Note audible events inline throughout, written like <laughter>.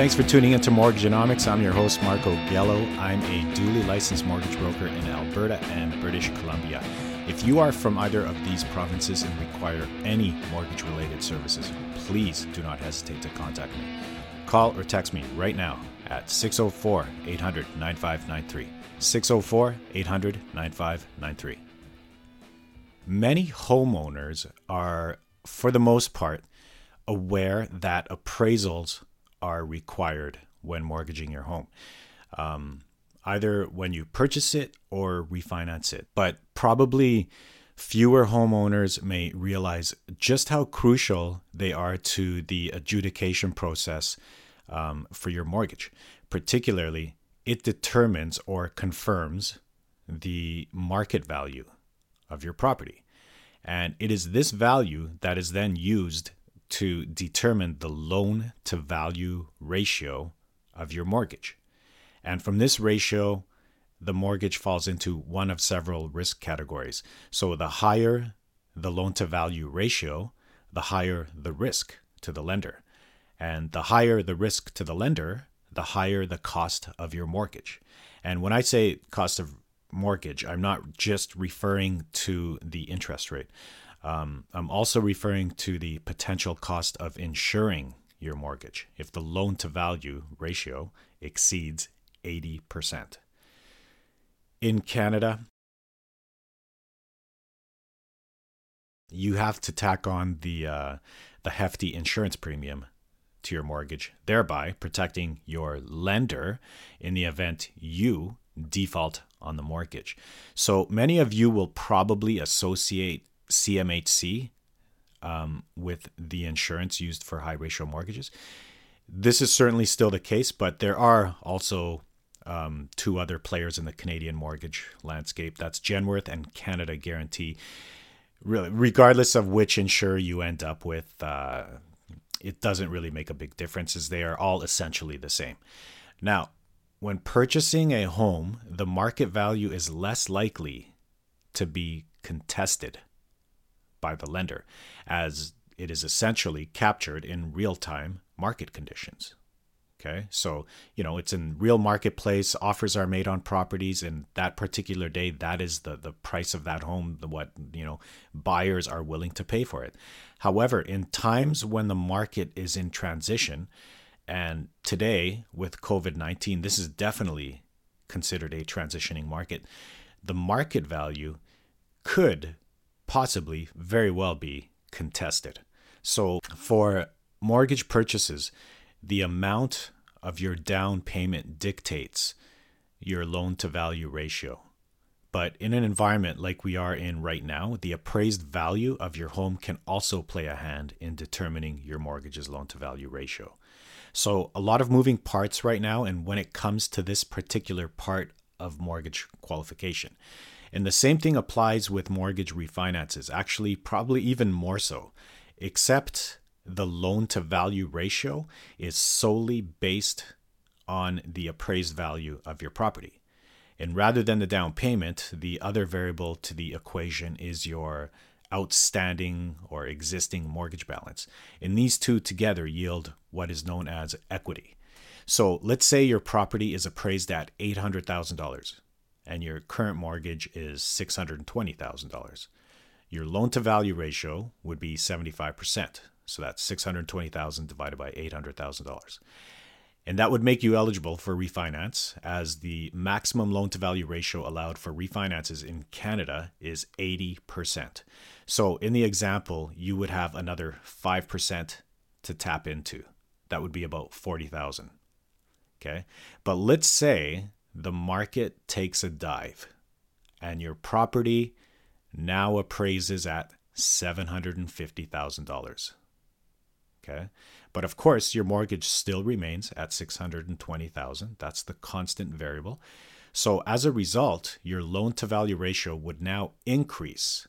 Thanks for tuning into Mortgagenomics. I'm your host, Marco Gello. I'm a duly licensed mortgage broker in Alberta and British Columbia. If you are from either of these provinces and require any mortgage related services, please do not hesitate to contact me. Call or text me right now at 604 800 9593. 604 800 9593. Many homeowners are, for the most part, aware that appraisals are required when mortgaging your home, um, either when you purchase it or refinance it. But probably fewer homeowners may realize just how crucial they are to the adjudication process um, for your mortgage. Particularly, it determines or confirms the market value of your property. And it is this value that is then used to determine the loan to value ratio of your mortgage. And from this ratio, the mortgage falls into one of several risk categories. So the higher the loan to value ratio, the higher the risk to the lender. And the higher the risk to the lender, the higher the cost of your mortgage. And when I say cost of mortgage, I'm not just referring to the interest rate. Um, I'm also referring to the potential cost of insuring your mortgage if the loan to value ratio exceeds 80%. In Canada, you have to tack on the uh, the hefty insurance premium to your mortgage, thereby protecting your lender in the event you default on the mortgage. So many of you will probably associate CMHC um, with the insurance used for high ratio mortgages. This is certainly still the case, but there are also um, two other players in the Canadian mortgage landscape. That's Genworth and Canada Guaranty. Really, regardless of which insurer you end up with, uh, it doesn't really make a big difference, as they are all essentially the same. Now, when purchasing a home, the market value is less likely to be contested by the lender, as it is essentially captured in real time market conditions. Okay, so you know it's in real marketplace. Offers are made on properties, and that particular day, that is the the price of that home. What you know buyers are willing to pay for it. However, in times when the market is in transition, and today with COVID nineteen, this is definitely considered a transitioning market. The market value could possibly very well be contested. So for mortgage purchases the amount of your down payment dictates your loan to value ratio. But in an environment like we are in right now, the appraised value of your home can also play a hand in determining your mortgage's loan to value ratio. So, a lot of moving parts right now, and when it comes to this particular part of mortgage qualification. And the same thing applies with mortgage refinances, actually, probably even more so, except the loan to value ratio is solely based on the appraised value of your property. And rather than the down payment, the other variable to the equation is your outstanding or existing mortgage balance. And these two together yield what is known as equity. So let's say your property is appraised at $800,000 and your current mortgage is $620,000. Your loan to value ratio would be 75%. So that's 620,000 divided by $800,000. And that would make you eligible for refinance as the maximum loan to value ratio allowed for refinances in Canada is 80%. So in the example, you would have another 5% to tap into. That would be about 40,000. Okay? But let's say the market takes a dive and your property now appraises at $750,000. Okay. But of course, your mortgage still remains at 620,000. That's the constant variable. So as a result, your loan to value ratio would now increase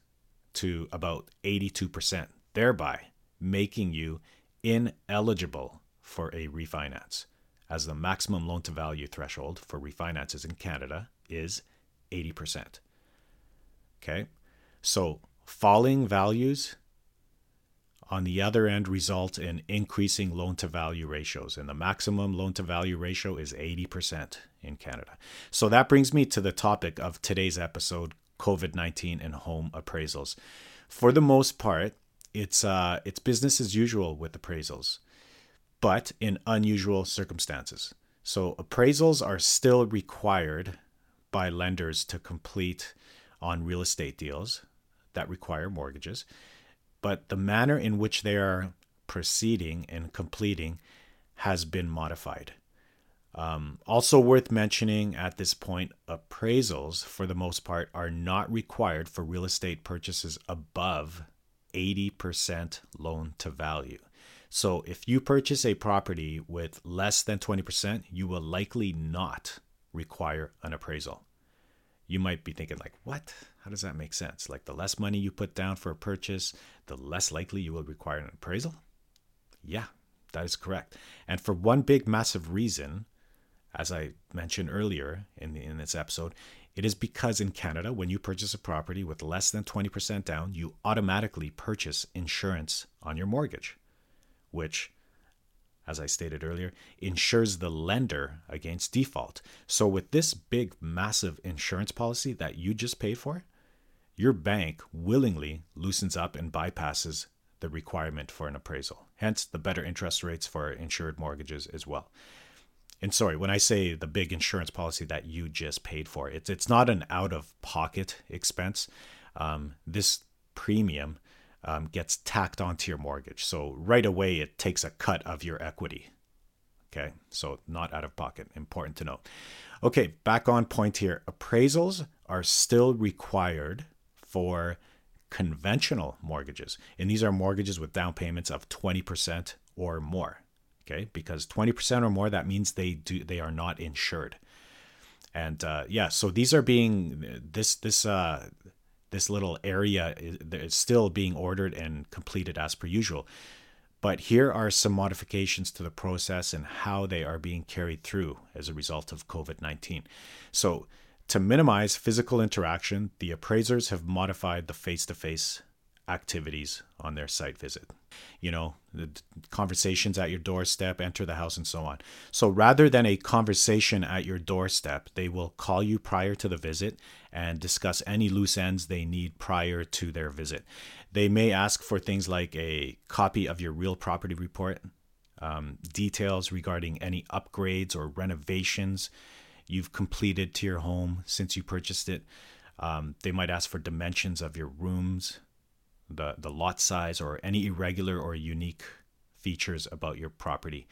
to about 82%, thereby making you ineligible for a refinance, as the maximum loan to value threshold for refinances in Canada is 80%. Okay, so falling values on the other end result in increasing loan to value ratios. And the maximum loan to value ratio is 80% in Canada. So that brings me to the topic of today's episode COVID 19 and home appraisals. For the most part, it's, uh, it's business as usual with appraisals, but in unusual circumstances. So appraisals are still required by lenders to complete on real estate deals that require mortgages but the manner in which they are proceeding and completing has been modified. Um, also worth mentioning at this point, appraisals for the most part are not required for real estate purchases above 80% loan to value. So if you purchase a property with less than 20%, you will likely not require an appraisal. You might be thinking like, "What? How does that make sense? Like the less money you put down for a purchase, the less likely you will require an appraisal? Yeah, that is correct. And for one big massive reason, as I mentioned earlier in, the, in this episode, it is because in Canada, when you purchase a property with less than 20% down, you automatically purchase insurance on your mortgage, which, as I stated earlier, insures the lender against default. So, with this big, massive insurance policy that you just paid for, your bank willingly loosens up and bypasses the requirement for an appraisal. Hence, the better interest rates for insured mortgages as well. And sorry, when I say the big insurance policy that you just paid for, it's it's not an out of pocket expense. Um, this premium um, gets tacked onto your mortgage, so right away it takes a cut of your equity. Okay, so not out of pocket. Important to note. Okay, back on point here. Appraisals are still required for conventional mortgages. And these are mortgages with down payments of 20% or more. Okay, because 20% or more, that means they do they are not insured. And uh, yeah, so these are being this this uh, this little area is, still being ordered and completed as per usual. But here are some modifications to the process and how they are being carried through as a result of COVID 19. So, to minimize physical interaction, the appraisers have modified the face to face activities on their site visit. You know, conversations at your doorstep, enter the house, and so on. So rather than a conversation at your doorstep, they will call you prior to the visit and discuss any loose ends they need prior to their visit. They may ask for things like a copy of your real property report, um, details regarding any upgrades or renovations you've completed to your home since you purchased it. Um, they might ask for dimensions of your rooms, the, the lot size, or any irregular or unique features about your property.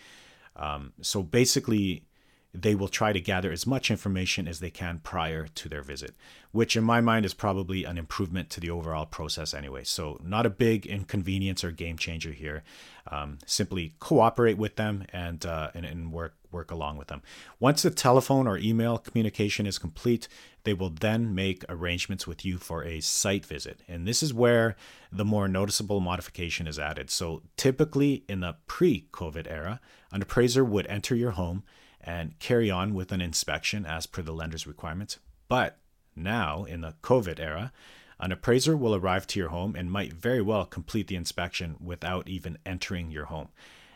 Um, so basically, they will try to gather as much information as they can prior to their visit, which in my mind is probably an improvement to the overall process anyway. So, not a big inconvenience or game changer here. Um, simply cooperate with them and, uh, and, and work work along with them. Once the telephone or email communication is complete, they will then make arrangements with you for a site visit. And this is where the more noticeable modification is added. So, typically in the pre COVID era, an appraiser would enter your home and carry on with an inspection as per the lender's requirements. But now, in the COVID era, an appraiser will arrive to your home and might very well complete the inspection without even entering your home.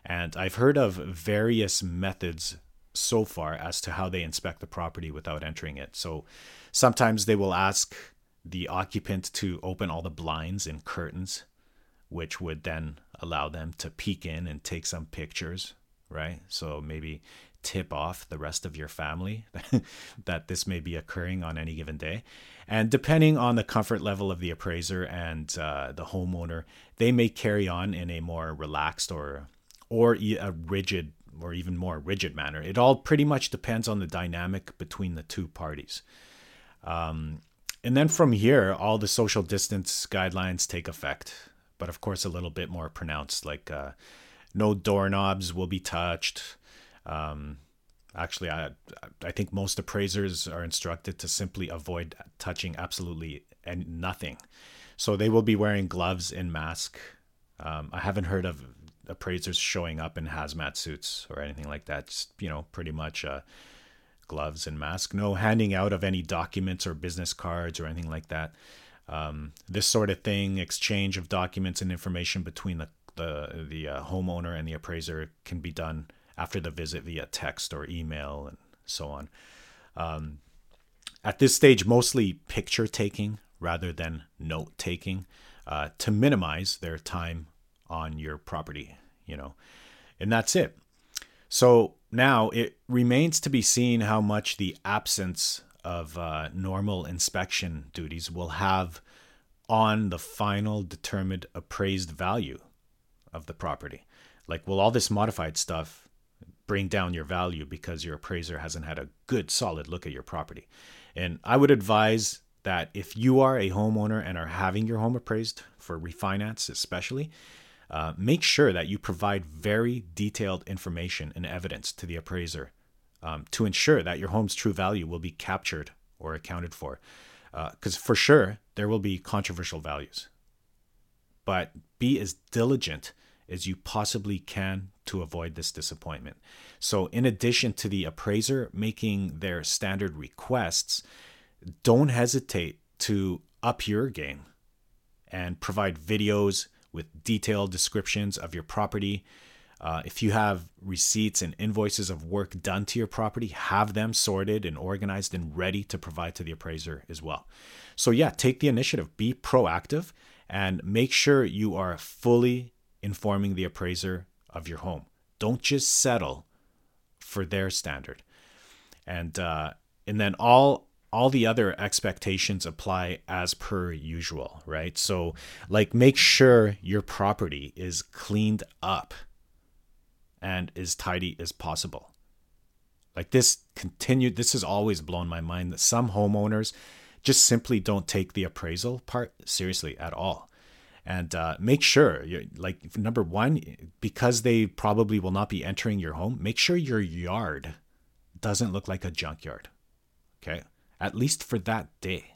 And I've heard of various methods so far as to how they inspect the property without entering it. So sometimes they will ask the occupant to open all the blinds and curtains, which would then allow them to peek in and take some pictures, right? So maybe tip off the rest of your family <laughs> that this may be occurring on any given day. And depending on the comfort level of the appraiser and uh, the homeowner, they may carry on in a more relaxed or or a rigid or even more rigid manner. It all pretty much depends on the dynamic between the two parties. Um, and then from here, all the social distance guidelines take effect, but of course, a little bit more pronounced, like uh, no doorknobs will be touched. Um, actually, I, I think most appraisers are instructed to simply avoid touching absolutely and nothing. So they will be wearing gloves and mask. Um, I haven't heard of appraisers showing up in hazmat suits or anything like that. Just, you know, pretty much uh, gloves and mask. No handing out of any documents or business cards or anything like that. Um, this sort of thing, exchange of documents and information between the, the the uh, homeowner and the appraiser can be done after the visit via text or email and so on. Um, at this stage, mostly picture taking rather than note taking uh, to minimize their time on your property, you know, and that's it. So now it remains to be seen how much the absence of uh, normal inspection duties will have on the final determined appraised value of the property. Like, will all this modified stuff bring down your value because your appraiser hasn't had a good solid look at your property? And I would advise that if you are a homeowner and are having your home appraised for refinance, especially, uh, make sure that you provide very detailed information and evidence to the appraiser um, to ensure that your home's true value will be captured or accounted for. Because uh, for sure, there will be controversial values. But be as diligent as you possibly can to avoid this disappointment. So, in addition to the appraiser making their standard requests, don't hesitate to up your game and provide videos with detailed descriptions of your property. Uh, if you have receipts and invoices of work done to your property, have them sorted and organized and ready to provide to the appraiser as well. So, yeah, take the initiative, be proactive, and make sure you are fully informing the appraiser of your home. Don't just settle for their standard. And uh, and then all all the other expectations apply as per usual, right? So like make sure your property is cleaned up and as tidy as possible. Like this continued this has always blown my mind that some homeowners just simply don't take the appraisal part seriously at all and uh, make sure like number one because they probably will not be entering your home make sure your yard doesn't look like a junkyard okay? At least for that day.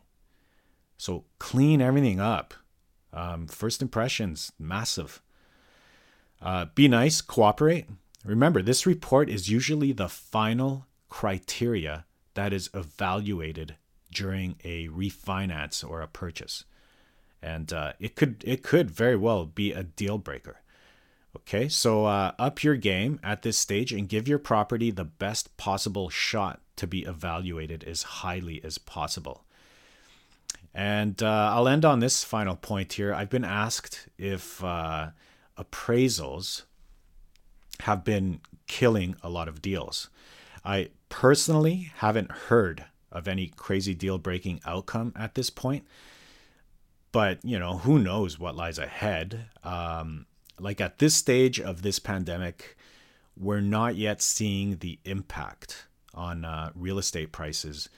So clean everything up. Um, first impressions massive. Uh, be nice cooperate. Remember this report is usually the final criteria that is evaluated during a refinance or a purchase and uh, it could it could very well be a deal breaker. Okay, so uh, up your game at this stage and give your property the best possible shot to be evaluated as highly as possible. And uh, I'll end on this final point here. I've been asked if uh, appraisals have been killing a lot of deals. I personally haven't heard of any crazy deal breaking outcome at this point but you know who knows what lies ahead. Um, like at this stage of this pandemic we're not yet seeing the impact on uh, real estate prices.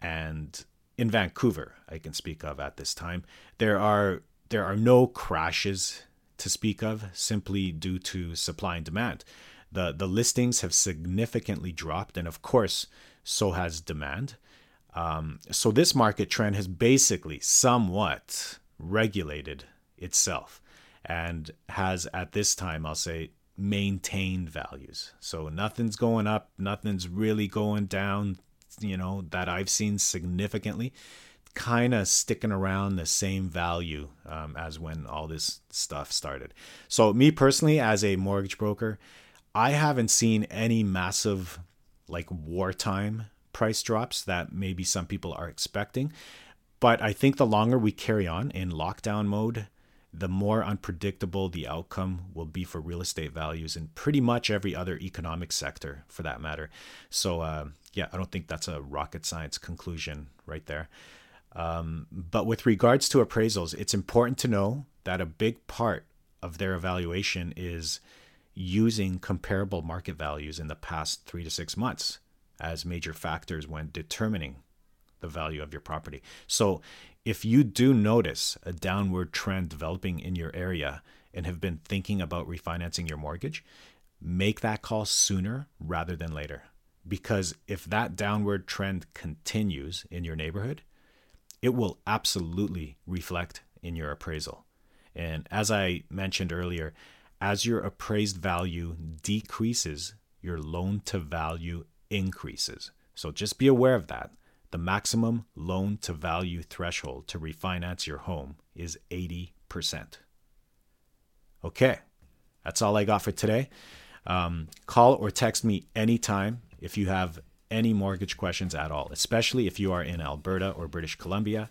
And in vancouver i can speak of at this time there are there are no crashes to speak of simply due to supply and demand. The the listings have significantly dropped and of course so has demand um, so this market trend has basically somewhat regulated itself and has at this time, I'll say, maintained values. So nothing's going up, nothing's really going down, you know, that I've seen significantly. Kind of sticking around the same value um, as when all this stuff started. So, me personally, as a mortgage broker, I haven't seen any massive like wartime price drops that maybe some people are expecting. But I think the longer we carry on in lockdown mode, the more unpredictable the outcome will be for real estate values and pretty much every other economic sector for that matter. So, uh, yeah, I don't think that's a rocket science conclusion right there. Um, but with regards to appraisals, it's important to know that a big part of their evaluation is using comparable market values in the past three to six months as major factors when determining the value of your property. So, if you do notice a downward trend developing in your area and have been thinking about refinancing your mortgage, make that call sooner rather than later. Because if that downward trend continues in your neighborhood, it will absolutely reflect in your appraisal. And as I mentioned earlier, as your appraised value decreases, your loan to value increases. So just be aware of that. The maximum loan to value threshold to refinance your home is 80%. Okay, That's all I got for today. Um, call or text me anytime if you have any mortgage questions at all, especially if you are in Alberta or British Columbia,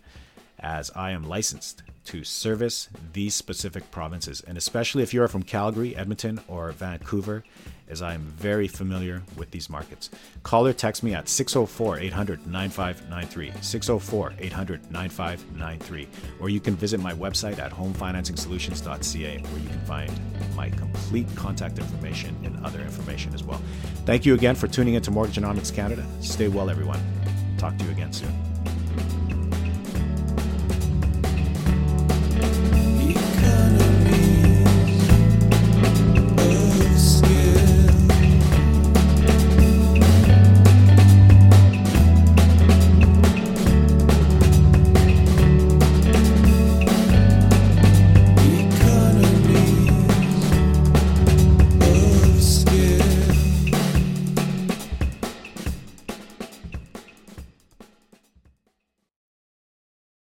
as I am licensed to service these specific provinces, and especially if you're from Calgary, Edmonton, or Vancouver, as I am very familiar with these markets. Call or text me at 604 800 9593, 604 800 9593, or you can visit my website at homefinancingsolutions.ca where you can find my complete contact information and other information as well. Thank you again for tuning into Mortgage Mortgageonomics Canada. Stay well, everyone. Talk to you again soon.